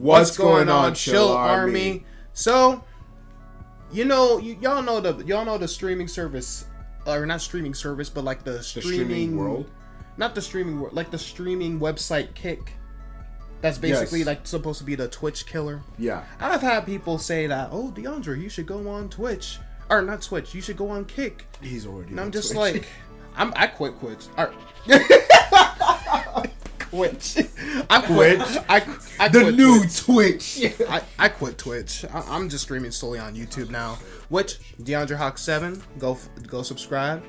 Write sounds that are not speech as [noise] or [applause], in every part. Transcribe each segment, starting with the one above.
What's, going, on, Chill Army? So, you know, you, y'all know the y'all know the streaming service, or not streaming service, but like the The streaming, streaming world. not the streaming world, like the streaming website Kick. That's basically Yes. like supposed to be the Twitch killer. Yeah. I've had people say that, oh, Deondre, you should go on Twitch, or not Twitch, you should go on Kick. He's already. And I'm just Twitch. like, I'm I quit Twitch. Or, [laughs] [laughs] Twitch. I quit. Twitch? I, I the quit new Twitch. Twitch. I, I quit Twitch. I, I'm just streaming solely on YouTube now. Which Deondre Hawk Seven, go go subscribe.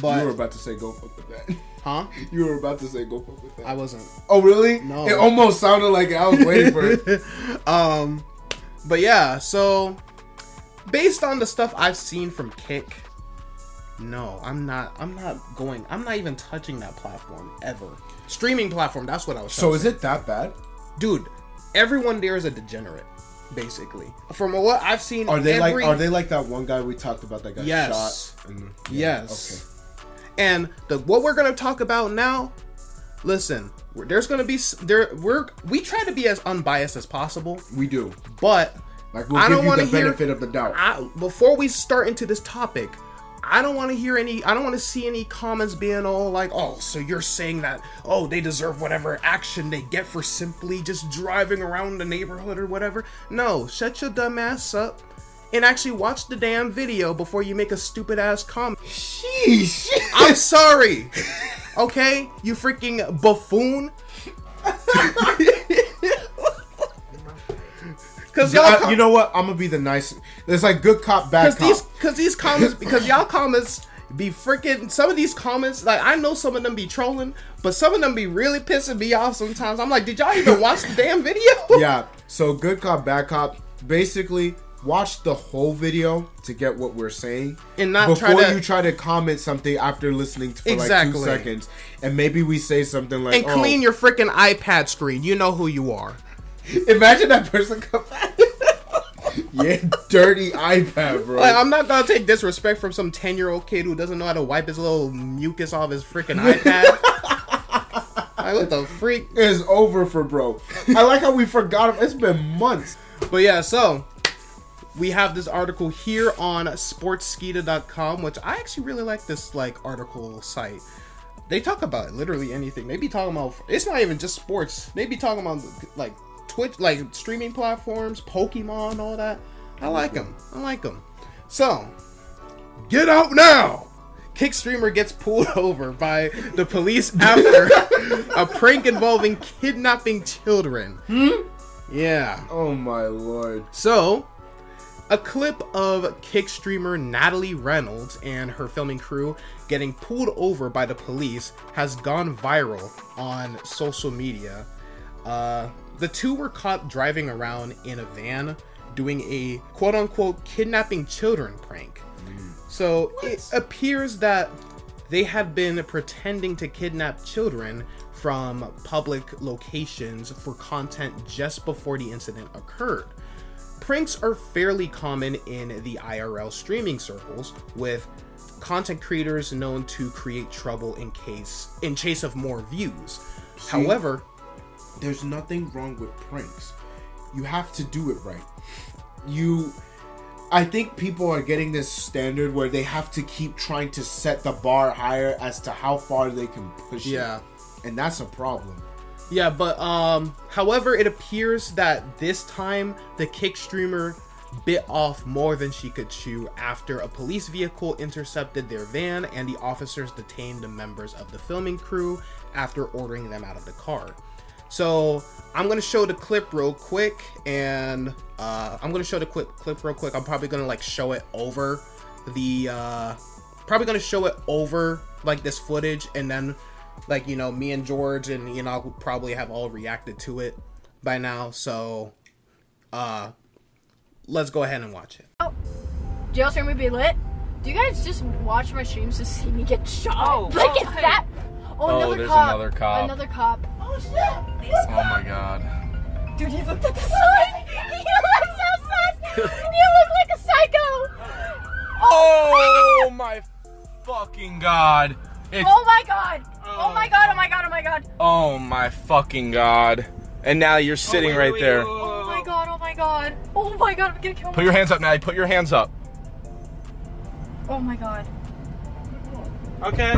But you were about to say go fuck with that. huh? [laughs] You were about to say go fuck with that. I wasn't. oh really? No. It almost sounded like I was waiting for it. [laughs] Um, but yeah. So based on the stuff I've seen from Kick, no, I'm not. I'm not going. I'm not even touching that platform ever. Streaming platform. That's what I was. So is it that bad? dude everyone there is a degenerate basically from what i've seen Are they every, like? Are they like that one guy we talked about that got Yes. shot? And, yes and the what we're gonna talk about now listen there's gonna be there we're we try to be as unbiased as possible We do. but Like we'll I give don't wanna the hear- benefit of the doubt. I, before we start into this topic I don't want to hear any. I don't want to see any comments being all like, "Oh, so you're saying that? Oh, they deserve whatever action they get for simply just driving around the neighborhood or whatever." No, shut your dumb ass up and actually watch the damn video before you make a stupid ass comment. Sheesh. I'm sorry. Okay, you freaking buffoon. [laughs] Cause y'all, I- you know what? I'm gonna be the nice. It's like good cop, bad because cop. these because these comments [laughs] because y'all comments be freaking some of these comments like I know some of them be trolling, but some of them be really pissing me off sometimes. I'm like, did y'all even watch the damn video? [laughs] yeah. So good cop, bad cop. Basically, watch the whole video to get what we're saying, And not before try to- you try to comment something after listening to for Exactly. like two seconds, and maybe we say something like, And oh, clean your freaking iPad screen. You know who you are. Imagine that person come back. [laughs] yeah, dirty iPad, bro. Like, I'm not gonna take disrespect from some 10 year old kid who doesn't know how to wipe his little mucus off his freaking iPad. [laughs] like, what the freak? it's over for bro. I like how we forgot him. It's been months. But yeah, so we have this article here on sportskeeda.com, which I actually really like this like article site. They talk about literally anything. They be talking about it's not even just sports. They be talking about like Twitch, like streaming platforms, Pokemon, all that. I like them. I like them. So, get out now. Kick streamer gets pulled [laughs] over by the police [laughs] after a prank involving kidnapping children. Yeah. Oh my lord. So, a clip of kick streamer Natalie Reynolds and her filming crew getting pulled over by the police has gone viral on social media. Uh, the two were caught driving around in a van doing a quote unquote kidnapping children prank. Mm. So, it appears that they had been pretending to kidnap children from public locations for content just before the incident occurred. Pranks are fairly common in the IRL streaming circles, with content creators known to create trouble in case in chase of more views. However, There's nothing wrong with pranks. You have to do it right. You I think people are getting this standard where they have to keep trying to set the bar higher as to how far they can push it. Yeah. And that's a problem. Yeah, but um however it appears that this time the kick streamer bit off more than she could chew after a police vehicle intercepted their van and the officers detained the members of the filming crew after ordering them out of the car. So I'm gonna show the clip real quick, and uh, I'm gonna show the clip clip real quick. I'm probably gonna like show it over the uh, probably gonna show it over like this footage, and then like you know me and George and you know probably have all reacted to it by now. So uh, let's go ahead and watch it. Oh, jail stream would be lit. Do you guys just watch my streams to see me get shot? Oh, like oh, it's hey. that? Oh, Oh, another there's cop. another cop. Another cop. Oh shit! Oh my god. Dude, he looked at the sign. He looks so sus. You look like a psycho. Oh my fucking god. It's Oh my god. Oh my god. Oh my god. Oh my god. oh my fucking god. and now you're sitting right there. Oh my god, oh my god. Oh my god, I'm gonna kill Put your hands up, Natty. Put your hands up. Oh my god. Okay.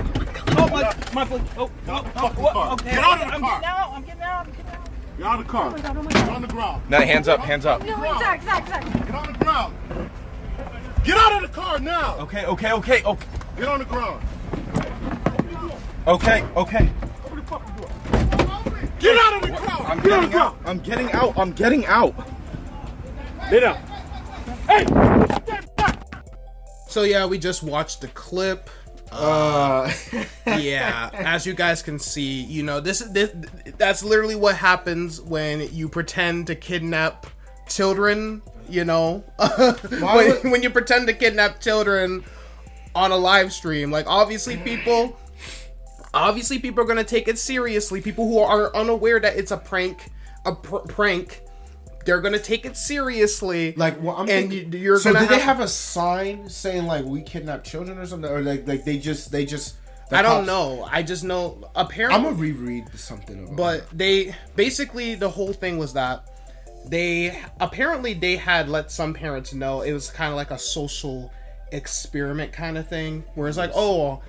Oh my, my foot. Oh, oh, oh, oh, okay. Get out of the I'm car. getting out. I'm getting out. I'm getting out. Get on the car. Oh my god, oh my Get on the ground. Natty, hands up, hands up. No, wait, Zach, Zach, Zach. Get on the ground. Get out of the car now. Okay, okay, okay, okay, Get on the ground. okay, okay. Open the fucking door. Get out of the car. I'm Get the getting out. I'm getting out. I'm getting out. Get down. Hey. So yeah, we just watched the clip. Uh, [laughs] yeah, as you guys can see, you know this, is this that's literally what happens when you pretend to kidnap children. You know, [laughs] when, would- when you pretend to kidnap children on a live stream, like obviously people, obviously people are gonna take it seriously. People who are unaware that it's a prank, a pr- prank, they're gonna take it seriously. like, well, I'm And thinking, you- you're so gonna So did they have- have a sign saying like we kidnap children or something, or like like they just they just? the I don't know. I just know apparently. I'm gonna reread something. About but they basically the whole thing was that they apparently they had let some parents know it was kind of like a social experiment kind of thing where it's like oh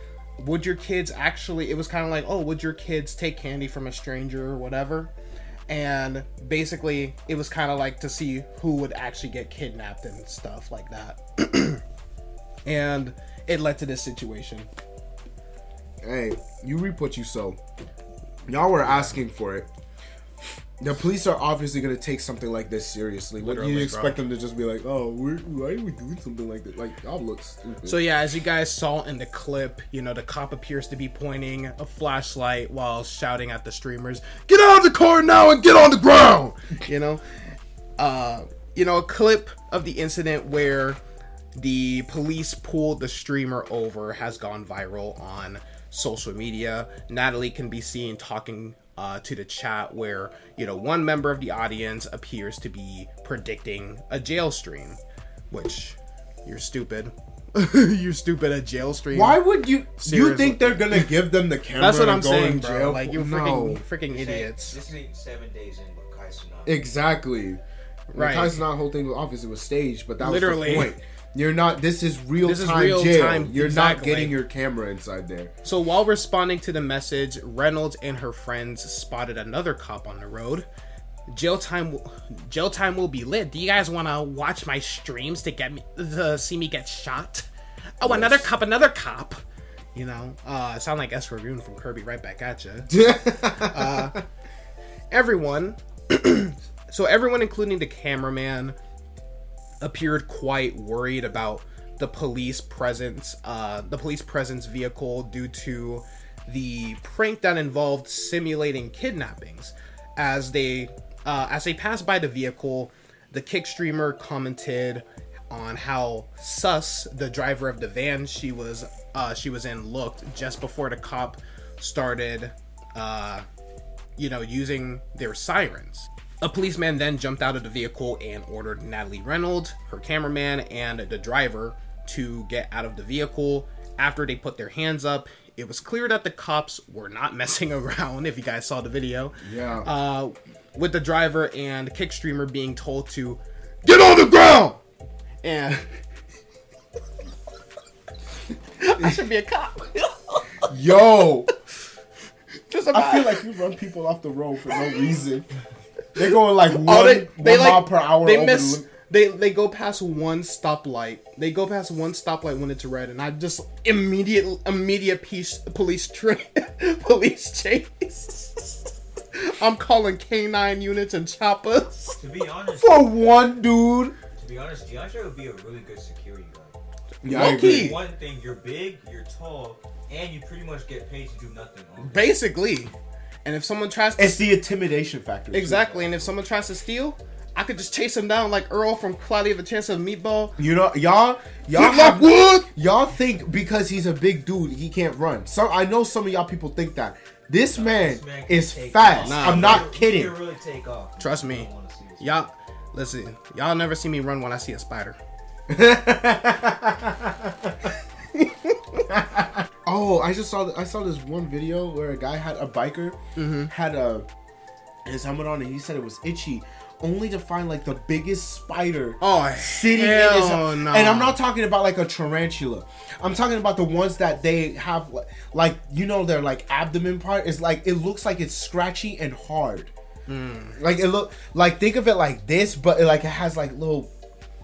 would your kids actually it was kind of like oh would your kids take candy from a stranger or whatever and basically it was kind of like to see who would actually get kidnapped and stuff like that [clears throat] and it led to this situation hey, you reap what you sow. Y'all were asking for it. The police are obviously gonna take something like this seriously. What do Literally, you bro. expect them to just be like, "Oh, we're, why are we doing something like that?" Like, y'all look stupid. So yeah, as you guys saw in the clip, you know, the cop appears to be pointing a flashlight while shouting at the streamers, "Get out of the car now and get on the ground!" You know, uh, you know, a clip of the incident where the police pulled the streamer over has gone viral on social media. Natalie can be seen talking uh, to the chat where you know one member of the audience appears to be predicting a jail stream, which you're stupid. [laughs] you're stupid at jail stream. why would you? You think they're gonna give them the camera? [laughs] That's what and I'm go saying, bro. jail? Like you're no. freaking freaking idiots. This ain't seven days in, but Kai's not. Exactly. Right. Right. not whole thing obviously was staged, but that Literally. was the point. [laughs] You're not. This is real This is time real jail. time, You're not getting your camera inside there. So while responding to the message, Reynolds and her friends spotted another cop on the road. Jail time, jail time will be lit. Do you guys want to watch my streams to get me to see me get shot? Oh, another cop, another cop. You know, uh, sound like Escargoon from Kirby right back at you. [laughs] everyone, [clears throat] so everyone, including the cameraman, appeared quite worried about the police presence, uh, the police presence vehicle due to the prank that involved simulating kidnappings. As they, uh, as they passed by the vehicle, the kick streamer commented on how sus the driver of the van she was, uh, she was in looked just before the cop started, uh, you know, using their sirens. A policeman then jumped out of the vehicle and ordered Natalie Reynolds, her cameraman, and the driver to get out of the vehicle. After they put their hands up, it was clear that the cops were not [laughs] messing around, if you guys saw the video. Yeah. Uh, with the driver and kick streamer being told to get on the ground! And. [laughs] I should be a cop. Yo, [laughs] Just I feel like you run people off the road for no reason. They're going like oh, one, Oh, they, they one like mile per hour. They over miss. the lim- They they go past one stoplight. They go past one stoplight when it's red, and I just immediate immediate piece police tra- [laughs] police chase. [laughs] I'm calling canine units and choppers. To be honest, for one dude. to be honest, Deondre would be a really good security guard. Yeah, I agree. One thing, you're big, you're tall, and you pretty much get paid to do nothing. All day. Basically, and if someone tries to It's the intimidation factor. too. exactly, and if someone tries to steal, I could just chase him down like Earl from Cloudy of a Chance of Meatball. You know, y'all, y'all, have, y'all think because he's a big dude he can't run. So I know some of y'all people think that. This man This man is fast. off. I'm not He can kidding. really take off. Trust me, don't wanna see this. y'all. Listen, y'all never see me run when I see a spider. [laughs] Oh, I just saw I saw this one video where a guy had a biker Mm-hmm. had a his helmet on, and he said it was itchy, only to find like the biggest spider Oh, sitting in hell his and. I'm not talking about like a tarantula. I'm talking about the ones that they have like, you know their like abdomen part is like it looks like it's scratchy and hard. Mm. Like it look like think of it like this, but it, like it has like little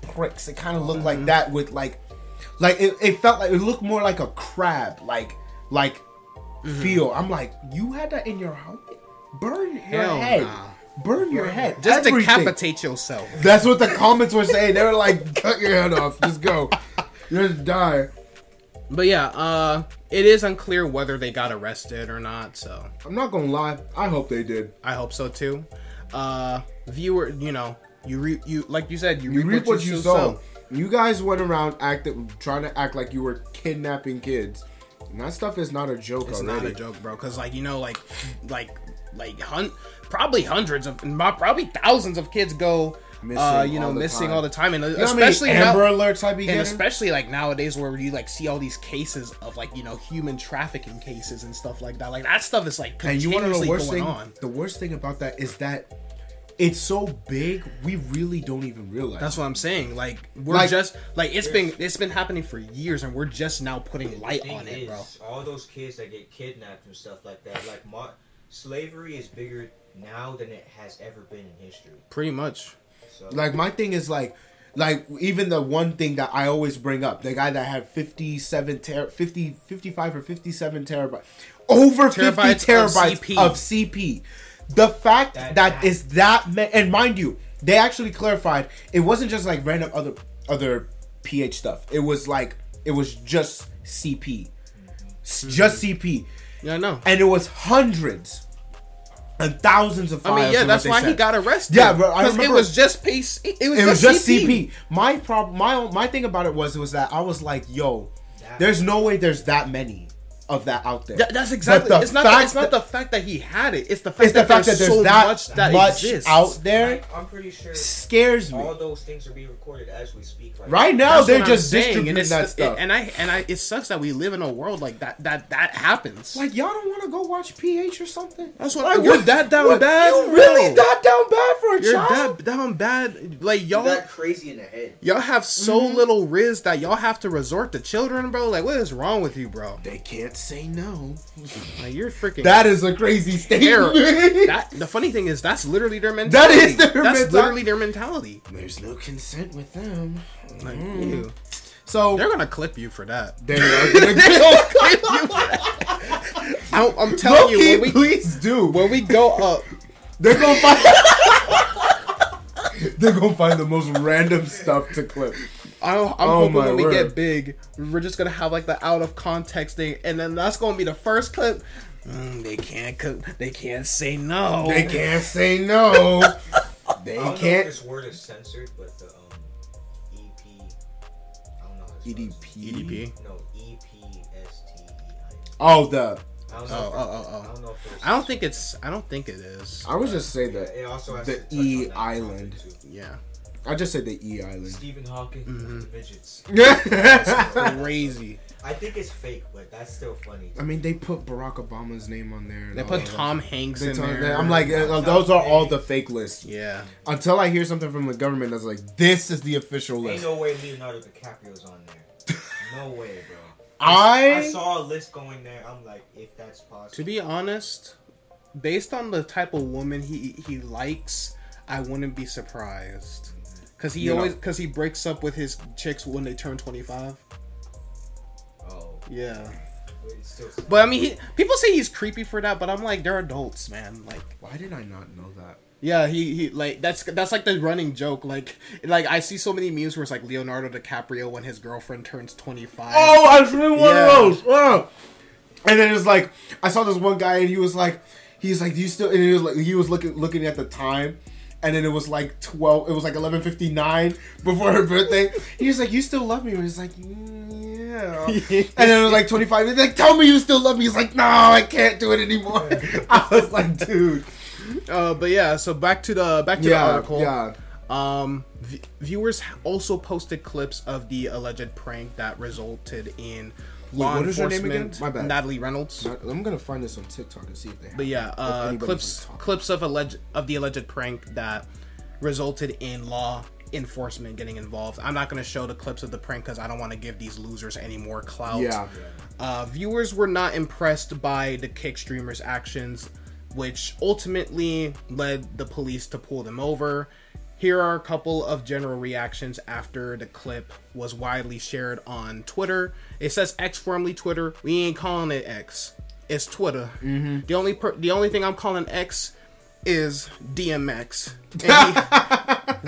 pricks. It kind of looked like mm-hmm. that with like like it, it felt like it looked more like a crab, like like feel. I'm like, you had that in your helmet? Burn your head. nah. Burn your head. Just Everything. decapitate yourself. That's what the comments were saying. They were like, cut your head off. Just go. You're gonna die. But yeah, uh, it is unclear whether they got arrested or not. So I'm not gonna lie. I hope they did. I hope so too. Uh, viewer, you know, you re- you like you said, you, You reap what you sow. sow. You guys went around acting, trying to act like you were kidnapping kids. And that stuff is not a joke It's already. not a joke, bro. Because like you know, like like like hun- probably hundreds of probably thousands of kids go. Missing uh, you know, all missing time. all the time, and You know especially now, Amber Alerts I be and getting? especially like nowadays where you like see all these cases of like you know human trafficking cases and stuff like that. Like that stuff is like And you want to know the continuously worst going thing? on. The worst thing about that is that it's so big, we really don't even realize. That's what I'm saying. Like we're Like- just like it's been it's been happening for years, and we're just now putting light on it, is, bro. all those kids that get kidnapped and stuff like that, like mo- slavery is bigger now than it has ever been in history. Pretty much. So like my thing is like like even the one thing that I always bring up, the guy that had 57 ter- 50 55 or 57 terabytes over 50 Terabytes of CP. of CP. The fact That- that that- is that ma- and mind you, they actually clarified it wasn't just like random other other pH stuff. It was like it was just CP. S- mm-hmm. Just CP. Yeah, I know. And it was hundreds and thousands of I mean, yeah, that's they why he got arrested. Yeah, bro, because it was just piece. It was it was just just CP. My problem, my my thing about it was was that I was like, yo, there's no way there's that many of that out there. That- that's exactly. But the It's not. fact It's not the fact that he had it. It's the fact It's the that fact that there's there's so that much that much exists out there Like, I'm pretty sure scares me. all those things are being recorded as we speak right, Right now. now, That's they're what I'm just saying, distributing and it's, that it- stuff. and I and I. It sucks that we live in a world like that. That that happens. like y'all don't want to go watch PH or something. That's what. Like, you're what- that down what- bad. You really bro. that down bad for a You're child? that down bad. Like You y'all. got crazy in the head. Y'all have so Mm-hmm. little riz that y'all have to resort to children, bro. Like, what is wrong with you, bro? They can't say no. Like, you're freaking. That is a crazy Terror. statement. that the funny thing is that's literally their mentality. is their That's mentality. literally their mentality. There's no consent with them. Like, Mm. ew. So they're gonna clip you for that. they are gonna [laughs] kill. I, I'm telling you, Low-key, when we please do. when we go up, They're gonna find. [laughs] They're gonna find the most random stuff to clip. I, I'm Oh hoping when we word. get big, we're just gonna have like the out of context thing, and then that's gonna be the first clip. Mm, they can't cook. They can't say no. They can't say no. [laughs] They I don't know if can't. this word is censored, but the um EP. I don't know. EDP. EDP. No, E P S T E I. Oh, the. I don't Oh, if oh, oh, oh. I don't know if. I don't think it's. I don't think it is. I would just say that. It also has the E island. Yeah, I just said the E Island. Stephen Hawking Mm-hmm. with the midgets. [laughs] crazy. I think it's fake, but that's still funny. I mean, they put Barack Obama's name on there. They put of that. Tom Hanks They in told- there. I'm like, uh, those are all the fake lists. yeah. Until I hear something from the government that's like, this is the official list. Ain't no way Leonardo DiCaprio's on there. No [laughs] way, bro. I- I saw a list going there. I'm like, if that's possible. To be honest, based on the type of woman he he likes, I wouldn't be surprised. Cause he You know. always, cause he breaks up with his chicks when they turn twenty five. oh, Yeah, but but I mean, he, people say he's creepy for that, but I'm like, they're adults, man. Like, Why did I not know that? yeah, he he like that's that's like the running joke. Like, like I see so many memes where it's like Leonardo DiCaprio when his girlfriend turns twenty five. Oh, I've seen one Yeah. of those. Oh. And then it's like I saw this one guy and he was like, he's like, do you still? And he was like, he was looking looking at the time, and then it was like twelve. It was like eleven fifty nine before her birthday. He was like, you still love me? And he's like, "Mm, yeah. and then it was like twenty five. He's like, tell me you still love me. He's like, no, I can't do it anymore. [laughs] I was like, dude. Uh, but yeah, so back to the back to Yeah, the article. yeah. Um, v- viewers also posted clips of the alleged prank that resulted in law what is her name enforcement. again? My bad. Natalie Reynolds. Not- I'm gonna find this on TikTok and see if they. Have But yeah, uh, clips clips of alleged of the alleged prank that resulted in law enforcement getting involved. I'm not going to show the clips of the prank because I don't want to give these losers any more clout. Yeah. Uh, viewers were not impressed by the kick streamer's actions, which ultimately led the police to pull them over. Here are a couple of general reactions after the clip was widely shared on Twitter. It says X formerly Twitter. We ain't calling it X. It's Twitter. Mm-hmm. The only per- the only thing I'm calling X is DMX.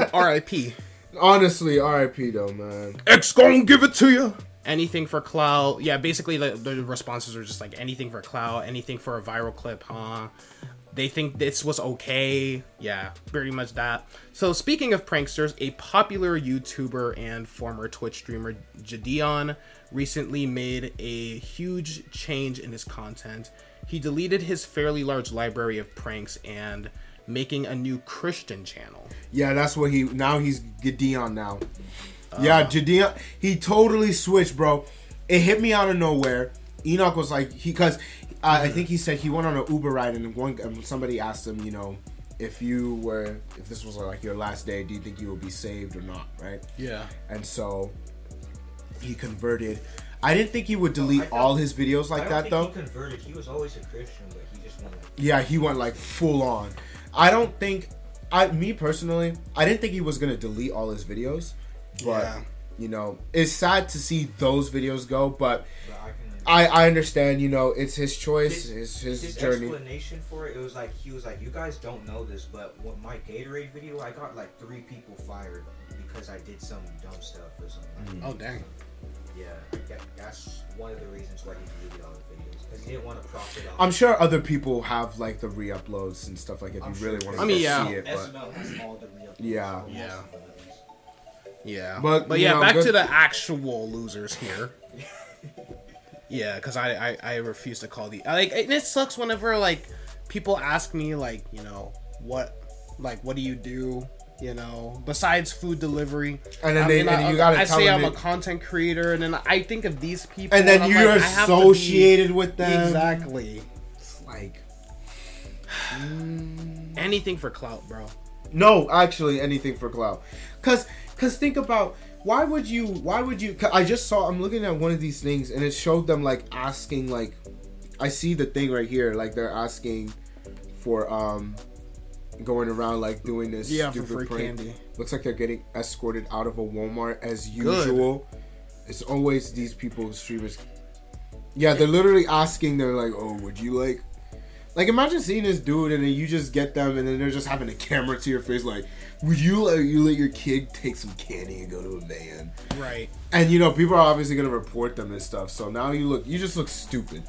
[laughs] R.I.P. Honestly, R.I.P. though, man. X gonna give it to you. Anything for clout. Yeah, basically the, the responses are just like anything for clout, anything for a viral clip, huh? They think this was okay. Yeah, pretty much that. So speaking of pranksters, a popular YouTuber and former Twitch streamer Jidion recently made a huge change in his content. He deleted his fairly large library of pranks and making a new Christian channel. Yeah, that's what he. Now he's Jidion now. Uh. yeah, Jidion. He totally switched, bro. It hit me out of nowhere. Enoch was like, he because I, I think he said he went on an Uber ride and one and somebody asked him, you know, if you were if this was like your last day, do you think you would be saved or not, right? Yeah. And so he converted. I didn't think he would delete I all his videos I like don't that think though. He converted. He was always a Christian, but he just went. Like, Yeah, he went like full on. I don't think I me personally, I didn't think he was gonna delete all his videos. But Yeah. you know, it's sad to see those videos go, but but I. I, I understand, you know, it's his choice, His- his his His journey. explanation for it, it was like he was like, "You guys don't know this, but with my Gatorade video, I got like three people fired because I did some dumb stuff or something." Mm. Oh dang. Yeah, that, that's one of the reasons why he deleted all the videos because he didn't want to profit off. I'm sure other people have like the re-uploads and stuff like if I'm you really want to I mean, yeah. see it, but SML has all the real. Yeah. Yeah. Yeah, But, but yeah, know, back good- to the actual losers here. [laughs] yeah, because I, I I refuse to call the like, and it sucks whenever like people ask me like you know what like what do you do you know besides food delivery And then I they- mean, and I, you gotta I say I'm a content creator and then I think of these people and then I'm you're like, to be- associated with them. exactly It's like [sighs] anything for clout bro No, actually, anything for clout. Cause, cause think about why would you? Why would you? I just saw. I'm looking at one of these things, and it showed them like asking, like, I see the thing right here, like they're asking for um, going around like doing this. Yeah, for stupid free prank. candy. Looks like they're getting escorted out of a Walmart as usual. Good. It's always these people streamers. Yeah, they're literally asking. They're like, "Oh, would you like?" Like, imagine seeing this dude and then you just get them and then they're just having a [laughs] camera to your face. Like, would you let you let your kid take some candy and go to a van? right And you know, people are obviously gonna report them and stuff. So now you look, you just look stupid.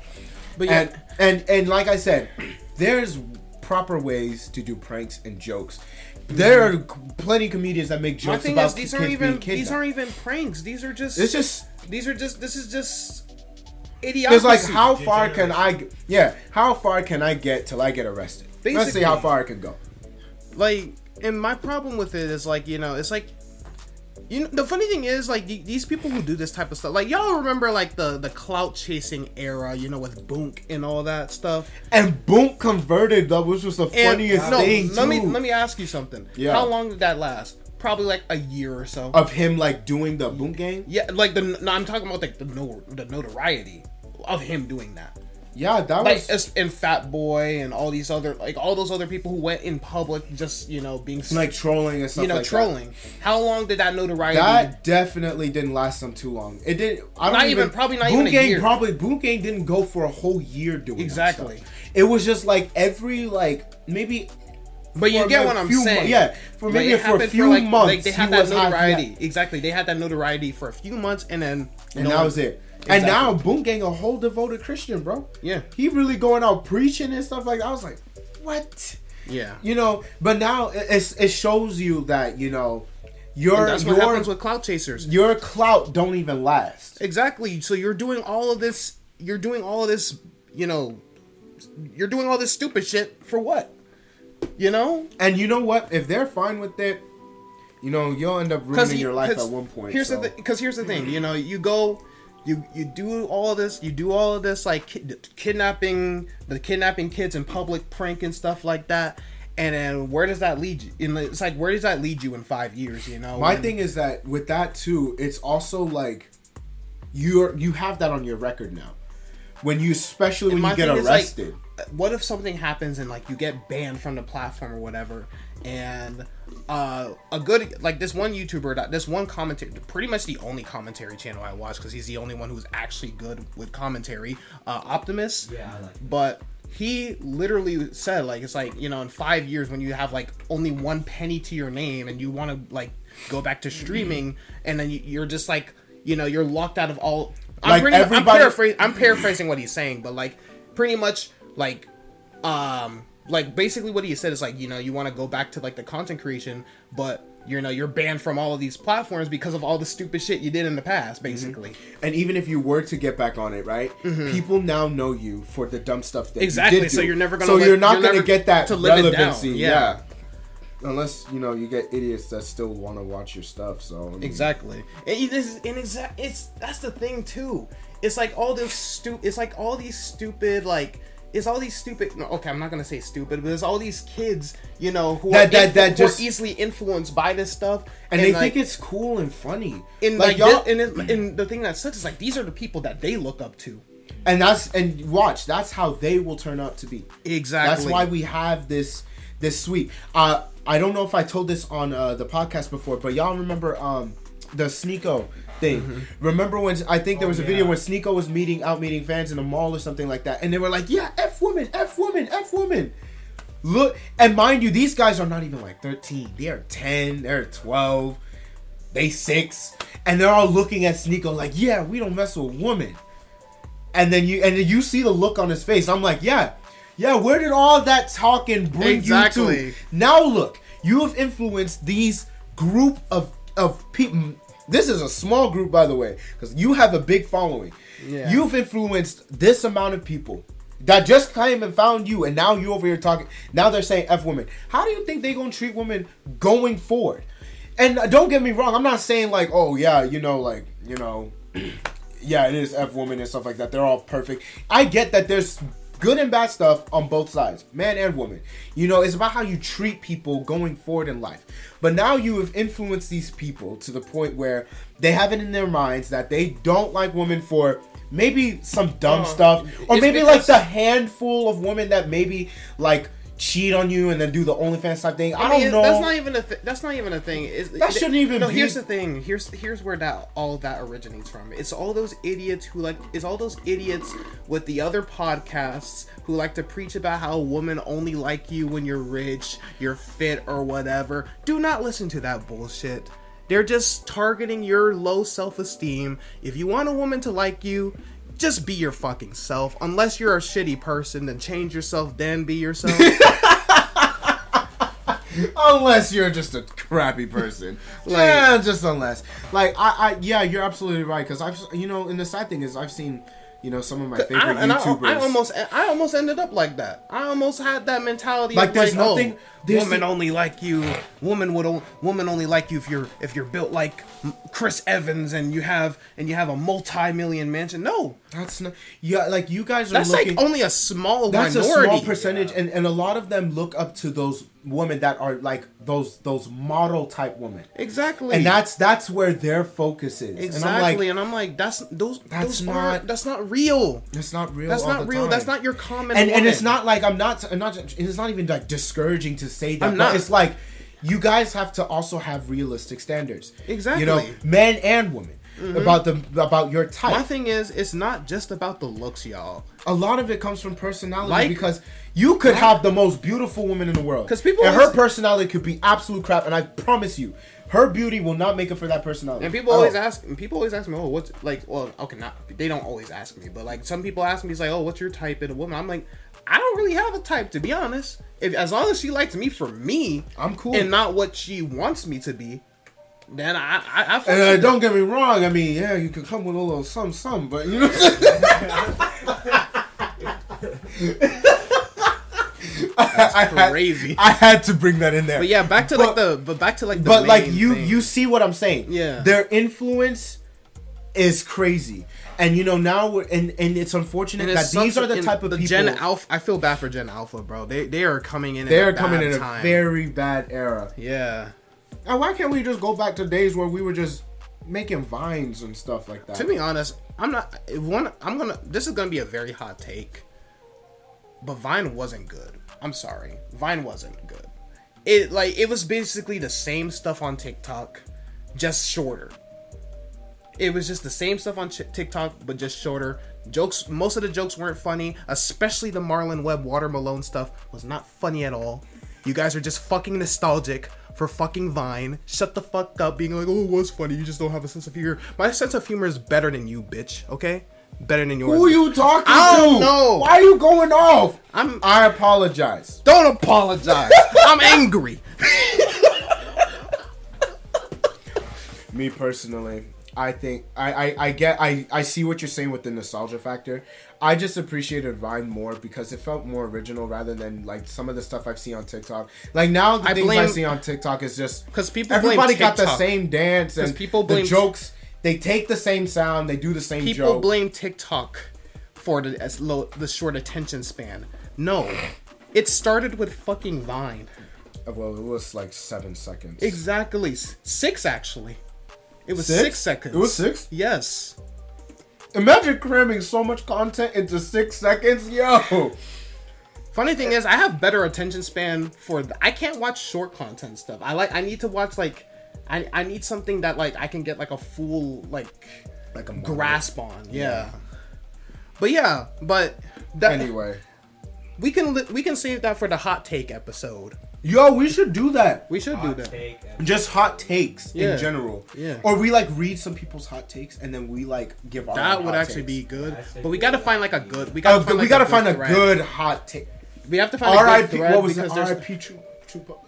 but yeah And and and like I said, there's proper ways to do pranks and jokes. There are mm-hmm. plenty of comedians that make jokes thing about is these kids aren't being even these aren't even pranks these are just It's just These are just. This is just idiocracy. It's like how far can I? Yeah, how far can I get till I get arrested? Let's see how far I can go. like, and my problem with it is like you know, it's like. You know, the funny thing is, like the- these people who do this type of stuff, like y'all remember, like the the clout chasing era, you know, with Boonk and all that stuff. And Boonk converted, though, which was the funniest And no, thing let too. me let me ask you something. Yeah. How long did that last? Probably like a year or so. of him like doing the Boonk gang. yeah, like the no, I'm talking about like the no, the notoriety of him doing that. Yeah, that like was as- and Fat Boy and all these other like all those other people who went in public just you know being like trolling and stuff. you know like that. trolling. How long did that notoriety? That definitely didn't last them too long. It did. I don't Not even- probably not Boonk even a year. probably Boonk gang didn't go for a whole year doing that Exactly. It was just like every like maybe. but you get what I'm saying. yeah, for Like, maybe it for a few like, months. Like they had that notoriety. yeah. Exactly. They had that notoriety for a few months and then and no that one- was it. And now Boonk gang a whole devoted Christian, bro. Yeah. he really going out preaching and stuff like that. I was like, what? Yeah. You know, but now it, it's, it shows you that you know your And that's what your happens with clout chasers. your clout don't even last. Exactly. So you're doing all of this. You're doing all of this. You know, you're doing all this stupid shit for what? You know, And you know what? If they're fine with it, you know, you'll end up ruining your life at one point. Here's so. the because here's the thing. You know, you go, you you do all this you do all of this like ki- kidnapping the kidnapping kids in public prank and stuff like that and then where does that lead you? In the, it's like where does that lead you in five years you know? My when- thing is that with that too, it's also like you're you have that on your record now. When you, especially when you get is, like, arrested, what if something happens and like you get banned from the platform or whatever and uh a good like this one youtuber that this one commentary pretty much the only commentary channel i watch because he's the only one who's actually good with commentary uh optimus Yeah, I like that. but he literally said like it's like you know in five years when you have like only one penny to your name and you want to like go back to streaming and then you- you're just like you know you're locked out of all I'm, Like, pretty, I'm, everybody- paraphrasing, I'm paraphrasing what he's saying but like pretty much like um like basically what he said is like you know you want to go back to like the content creation but you know you're banned from all of these platforms because of all the stupid shit you did in the past mm-hmm. basically and even if you were to get back on it, right? Mm-hmm. People now know you for the dumb stuff that Exactly, You did so you're never gonna So let- you're not you're gonna get that to live it down, relevancy, yeah. yeah. Unless you know you get idiots that still want to watch your stuff. So I mean, Exactly. And it is exact it's that's the thing too. It's like all this stu it's like all these stupid like it's all these stupid no, okay, I'm not gonna say stupid, but there's all these kids, you know, who That- are, that- that just- are easily influenced by this stuff. and, they like, think it's cool and funny. and like, like, y'all, thi- and, it, and the thing that sucks is like these are the people that they look up to. and that's and watch that's how they will turn out to be. Exactly. That's why we have this this sweep. Uh, I don't know if I told this on uh, the podcast before, but y'all remember um, the Sneako thing? Mm-hmm. Remember when I think there was a video yeah. when Sneako was meeting out meeting fans in a mall or something like that, and they were like, "Yeah, f woman, f woman, f woman." Look, and mind you, these guys are not even like thirteen; they are ten, they're twelve, they six, and they're all looking at Sneako like, "Yeah, we don't mess with women." and then you and then you see the look on his face. I'm like, yeah, yeah. Where did all that talking bring you to? Now look, you have influenced these group of of people. This is a small group, by the way, because you have a big following. Yeah. You've influenced this amount of people that just came and found you, and now you over here talking. Now they're saying f women. How do you think they gonna treat women going forward? And uh, don't get me wrong, I'm not saying like, oh yeah, you know, like you know, [clears throat] yeah, it is F woman and stuff like that. They're all perfect. I get that there's good and bad stuff on both sides, man and woman. You know, it's about how you treat people going forward in life. But now you have influenced these people to the point where they have it in their minds that they don't like women for maybe some dumb oh, stuff, or maybe like the handful of women that maybe like cheat on you and then do the OnlyFans type thing. I, I mean, don't know. That's not even a. Th- that's not even a thing. Is That shouldn't even No, be- here's the thing. Here's here's where that all that originates from. It's all those idiots who like. It's all those idiots with the other podcasts who like to preach about how women only like you when you're rich, you're fit, or whatever. Do not listen to that bullshit. They're just targeting your low self esteem. If you want a woman to like you. Just be your fucking self. Unless you're a shitty person, then change yourself, then be yourself. [laughs] unless you're just a crappy person. [laughs] Like- yeah, just unless. Like I, I yeah, you're absolutely right. Because I've, you know, and the sad thing is, I've seen, you know, some of my favorite I, and I, YouTubers. I almost, I almost ended up like that. I almost had that mentality. Like, of there's like, oh, nothing- Oh, there's women the- only like you. Woman would, o- woman only like you if you're, if you're built like Chris Evans and you have, and you have a multi-million mansion. No, that's not. Yeah, like you guys are that's looking. like only a small that's minority. a small percentage, and, and a lot of them look up to those women that are like those those model type women, Exactly. and that's that's where their focus is. exactly. And I'm like, and I'm like, that's those. That's those not- aren't- That's not real. it's not real. That's all not the real. time. That's not your common. and and it's not like I'm not I'm not it's not even like discouraging to say that I'm but not. it's like you guys have to also have realistic standards Exactly. You know men and women Mm-hmm. about the about your type My thing is, it's not just about the looks, y'all. a lot of it comes from personality Like- because you could have the most beautiful woman in the world. Because people and her personality could be absolute crap and I promise you her beauty will not make up for that personality And people always oh. ask, and people always ask me, oh, what's like, well, okay, not they don't always ask me, but like some people ask me, it's like, oh, what's your type in a woman? I'm like, I don't really have a type to be honest. If as long as she likes me for me, I'm cool. and not what she wants me to be, then I I, I and uh, don't get me wrong. I mean, yeah, you could come with a little some some, but you know. What [laughs] I, it. had, crazy. I had to bring that in there. But yeah, back to like the but back to like the but like you, thing. you see what I'm saying? Yeah. Their influence is crazy. And you know now, we're, and and it's unfortunate And that these are the type of the people. Gen Alpha. I feel bad for Gen Alpha, bro. They they are coming in. they're a coming in a time. very bad era. yeah. And why can't we just go back to days where we were just making vines and stuff like that? To be honest, I'm not one. I'm gonna. This is gonna be a very hot take, but Vine wasn't good. I'm sorry, Vine wasn't good. It like it was basically the same stuff on TikTok, just shorter. It was just the same stuff on TikTok, but just shorter. Jokes. Most of the jokes weren't funny, especially the Marlon Webb Water Malone stuff was not funny at all. You guys are just fucking nostalgic for fucking Vine. Shut the fuck up, being like, oh, it was funny. You just don't have a sense of humor. My sense of humor is better than you, bitch. Okay, better than yours. Who are you talking I to? don't know. Why are you going off? I'm- I apologize. Don't apologize. [laughs] I'm angry. [laughs] Me personally, I think I, I, I get I, I see what you're saying with the nostalgia factor. I just appreciated Vine more because it felt more original rather than like some of the stuff I've seen on TikTok. Like now the I things I see on TikTok is just because people blame everybody got the same dance and people the blame- jokes. They take the same sound, they do the same People joke. blame TikTok for the as low the short attention span. No, it started with fucking Vine. well, it was like seven seconds. Exactly six actually. It was Six? six, seconds. It was six? Yes. Imagine cramming so much content into six seconds, yo. Funny thing is, I have better attention span for. The, I can't watch short content stuff. I like. I need to watch like. I, I need something that like I can get like a full like Like a grasp on. Yeah. But yeah, but that Anyway, we can li- we can save that for the hot take episode. Yo, we should do that. We should do that. take. just hot takes Yeah. in general. Yeah. Or we like read some people's hot takes and then we like give our That would hot actually be good. I But we gotta find like a good. We Uh, gotta find, we like, gotta good find a thread. good hot take. We have to find a good R.I.P. thread What was it? because there's R.I.P. True, True Public.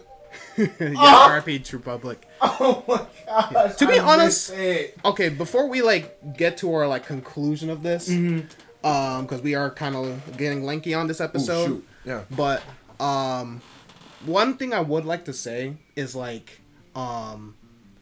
[laughs] yeah, [laughs] R.I.P. True Public. Oh my gosh. To be I honest- Okay, before we like get to our like conclusion of this, Mm-hmm. um, because we are kind of getting lanky on this episode. shoot. Yeah. But um, one thing I would like to say is like, um,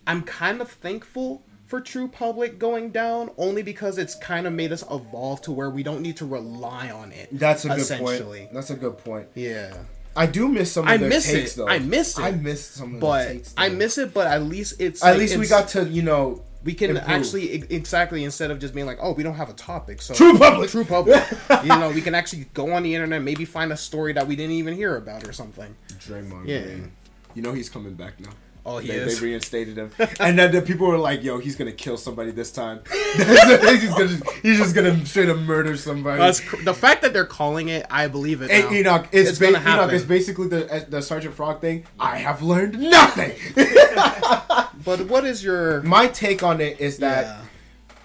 I'm kind of thankful for True Public going down, only because it's kind of made us evolve to where we don't need to rely on it. That's a good essentially. point. That's a good point. Yeah. I do miss some of I their miss takes it. though. I miss it. I miss some of But the takes. I miss it, but at least it's At like, least we got to, you know, we can improve. actually exactly instead of just being like, oh, we don't have a topic. So True Public. True Public. [laughs] you know, we can actually go on the internet, maybe find a story that we didn't even hear about or something. Draymond Yeah. Green. You know he's coming back now. Oh, he they, is. they reinstated him, [laughs] and then the people were like, "Yo, he's gonna kill somebody this time. [laughs] he's gonna, he's just gonna straight up murder somebody." That's cr- the fact that they're calling it. I believe it. Hey, now. Enoch, it's, ba- gonna Enoch, happen. it's basically the the Sergeant Frog thing. I have learned nothing. [laughs] but what is your My take on it is that yeah.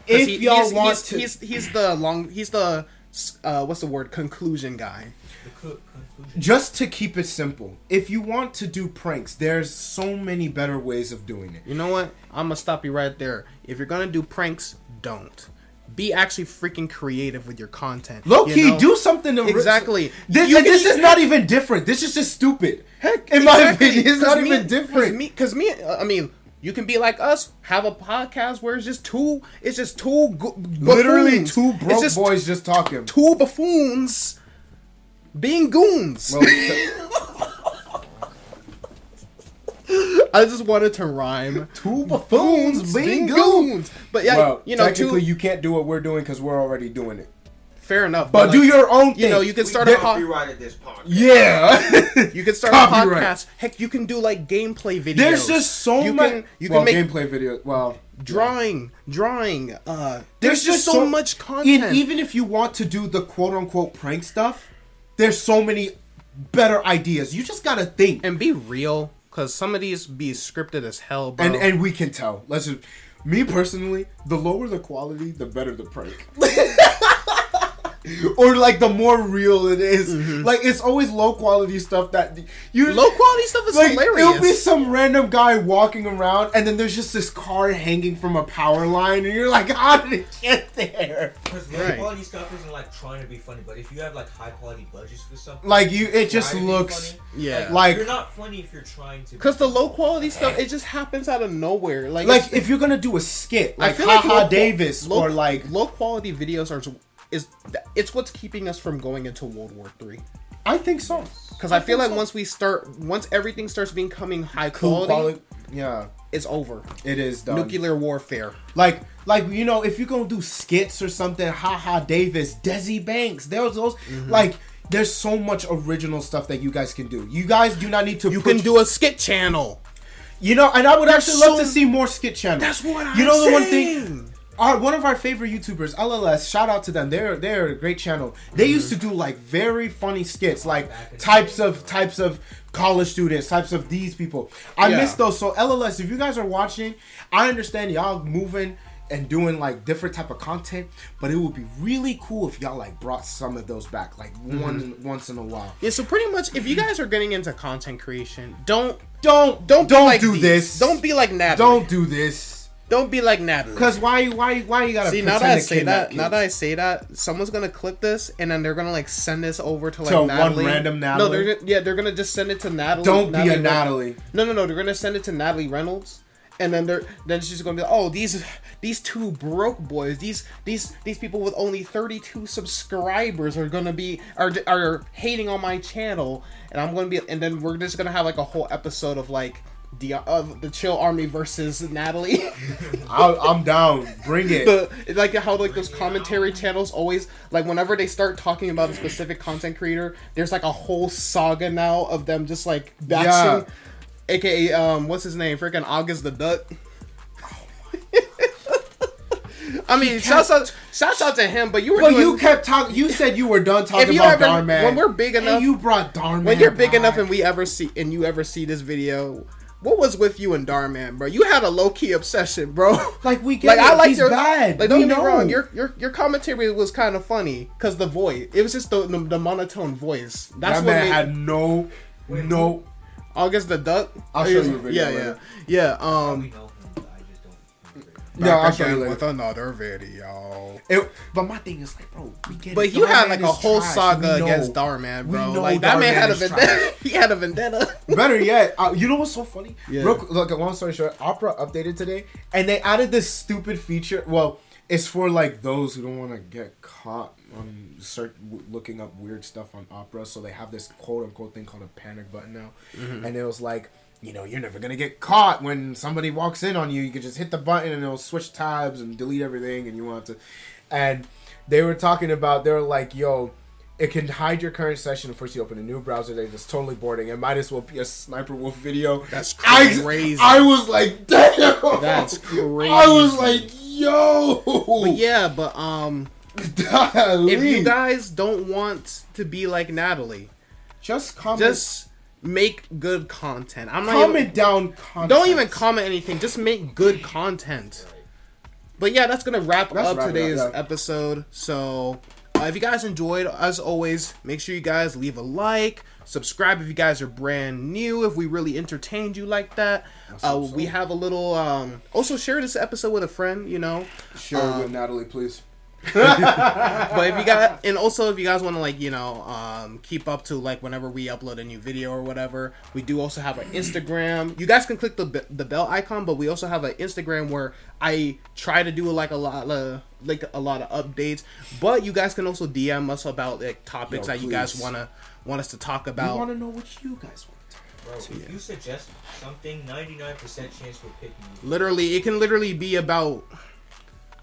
'Cause if he- y'all he's, want he's, to, he's he's the long he's the uh, what's the word conclusion guy. The co- conclusion. Just to keep it simple, if you want to do pranks, there's so many better ways of doing it. You know what? I'm gonna stop you right there. If you're gonna do pranks, don't. Be actually freaking creative with your content. Low you key, know? do something to Exactly. This, You can this e- is not even different. This is just stupid. Heck, in my opinion, it's not me- even different. Cause me, me, uh, I mean, you can be like us, have a podcast where it's just two, it's just two, Literally, two broke just boys just talking. two buffoons being goons. Well, t- [laughs] I just wanted to rhyme. two buffoons being goons. goons. But yeah, well, you know, technically, two, you can't do what we're doing because we're already doing it. fair enough. But do like, your own thing. you know, you can We start a copyrighted this podcast. Yeah. [laughs] [laughs] you can start a podcast. Heck, you can do like gameplay videos. There's just so you much. Can, you well, can make gameplay videos. Well, drawing, drawing. Uh, there's, just so, much content. And even if you want to do the quote unquote prank stuff, there's so many better ideas. You just gotta think. and be real, because some of these be scripted as hell, bro. and and we can tell. Let's just me personally, the lower the quality, the better the prank. [laughs] [laughs] or like the more real it is. Mm-hmm. like it's always low quality stuff that you Low quality stuff is like hilarious. it'll be some random guy walking around and then there's just this car hanging from a power line and you're like [laughs] how did it get there Because low Right. quality stuff isn't like trying to be funny, but if you have like high quality budgets for something, like you it just try to be looks funny, Yeah. like- you're not funny if you're trying to. Because the low quality stuff, it just happens out of nowhere. Like, like if you're gonna do a skit I like feel like low davis low- or like low quality videos are is it's what's keeping us from going into World War Three. i think so Because I, feel like so. once we start, once everything starts becoming high quality, quality yeah it's over. it is done. Nuclear warfare. Like, like you know, if you're gonna do skits or something, haha Davis, Desi Banks, there's those Mm-hmm. like. There's so much original stuff that you guys can do. You guys do not need to. You put- can do a skit channel. You know, and I would actually love to see more skit channels. That's what I'm You know the one saying. thing. Our, one of our favorite YouTubers, LLS, shout out to them. They're they're a great channel. They used to do like very funny skits, like types of types of college students, types of these people. I Yeah. miss those. So LLS, if you guys are watching, I understand y'all moving and doing like different type of content, but it would be really cool if y'all like brought some of those back, like mm-hmm. one once in a while. Yeah, so pretty much, if you guys are getting into content creation, don't Don't don't don't be like do these. this. Don't be like Natalie. don't do this. Don't be like Natalie. Cause why why why you gotta See now that I say that, now that? I say that, someone's gonna clip this and then they're gonna like send this over to like To one Natalie. random No, they're yeah, they're gonna just send it to Natalie. Don't be a Natalie. No, no, no, they're gonna send it to Natalie Reynolds, and then they're then she's gonna be like, oh these these two broke boys, these these these people with only thirty two subscribers are gonna be are are hating on my channel, and I'm gonna be and then we're just gonna have like a whole episode of like. The, of the Chill Army versus Natalie. [laughs] I'll, I'm down. Bring it. the like how like those commentary channels always like whenever they start talking about a specific content creator, there's like a whole saga now of them just like bashing, aka um what's his name, freaking August the Duck. [laughs] I mean, shouts out, shouts out to him, but you were Well, doing, you kept talking. You said you were done talking about ever- Darman. when we're big enough- you brought Darman. when you're big enough and we ever see and you ever see this video. What was with you and Darman, bro? You had a low key obsession, bro. [laughs] like we get like it. I like He's your bad. Like don't we get me wrong, your your your commentary was kind of funny because the voice. It was just the, the the monotone voice. That's that what man made had no no. August the Duck. I'll show you a video Yeah, yeah, later. yeah. Um, don't. No, I'll back show you later. with another video. It, but my thing is like, bro, we get. But it. you had like a whole trash. saga know. against Darman, bro. know Like that man Darman had a vendetta. [laughs] he had a vendetta. Better yet, uh, you know what's so funny? Yeah. Real, look, a long story short, Opera updated today, and they added this stupid feature. Well, it's for like those who don't want to get caught on start w- looking up weird stuff on Opera. So they have this quote unquote thing called a panic button now, Mm-hmm. and it was like. You know, you're never gonna get caught when somebody walks in on you. You can just hit the button and it'll switch tabs and delete everything, and you want to. And they were talking about they were like, "Yo, it can hide your current session and force you open a new browser that is totally boarding. It might as well be a sniper wolf video. That's crazy. I, was like, damn. That's crazy. I was like, yo. But yeah, but um, [laughs] if you guys don't want to be like Natalie, just comment, just make good content. I'm not comment even, down. Content. don't even comment anything. Just make good content. But yeah, that's gonna wrap That's up it up, today's yeah. episode. So uh, if you guys enjoyed, as always, make sure you guys leave a like, subscribe if you guys are brand new. If we really entertained you like that, uh, we have a little. Um, also, share this episode with a friend. You know, Share it with Natalie, please. [laughs] but if you got and also if you guys want to like you know um keep up to like whenever we upload a new video or whatever we do also have an instagram. You guys can click the the bell icon but we also have an instagram where i try to do like a lot of like a lot of updates. But you guys can also dm us about like topics Yo, that you guys want to want us to talk I about. want to know what you guys want Bro, if you suggest something, 99% chance we're picking you. literally it can literally be about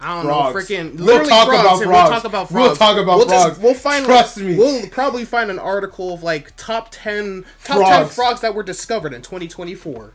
I don't Frogs. know, freaking. We'll talk frogs, about frogs. We'll talk about frogs. We'll talk about we'll frogs. we'll find. Trust me. We'll probably find an article of like top ten top ten Frogs. frogs that were discovered in 2024.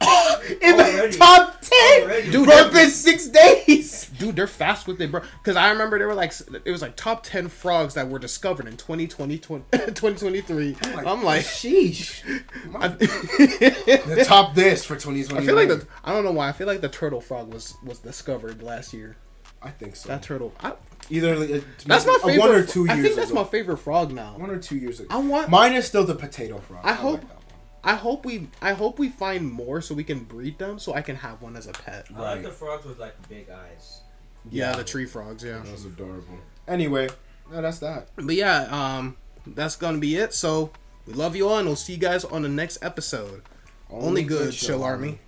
[laughs] In the top 10! Already. Dude, Bro, they're- it's been six days! Dude, they're fast with it, bro. Because I remember they were like, it was like top ten frogs that were discovered in 2020, 2023. [laughs] I'm like, sheesh. [laughs] I, The top this for 2020. I feel like the I don't know why I feel like the turtle frog was was discovered last year. I think so. That turtle. I, Either like, uh, that's my favorite. one or two years ago. I think that's ago. my favorite frog now. One or two years ago. I want. Mine is still the potato frog. I hope- like that one. I hope we. I hope we find more so we can breed them so I can have one as a pet. I like the frogs with like big eyes. Yeah, the tree frogs. Yeah. That was adorable. Anyway, no, that's that. But yeah, um, that's gonna be it. So we love you all, and we'll see you guys on the next episode. Only, good, Chill Army.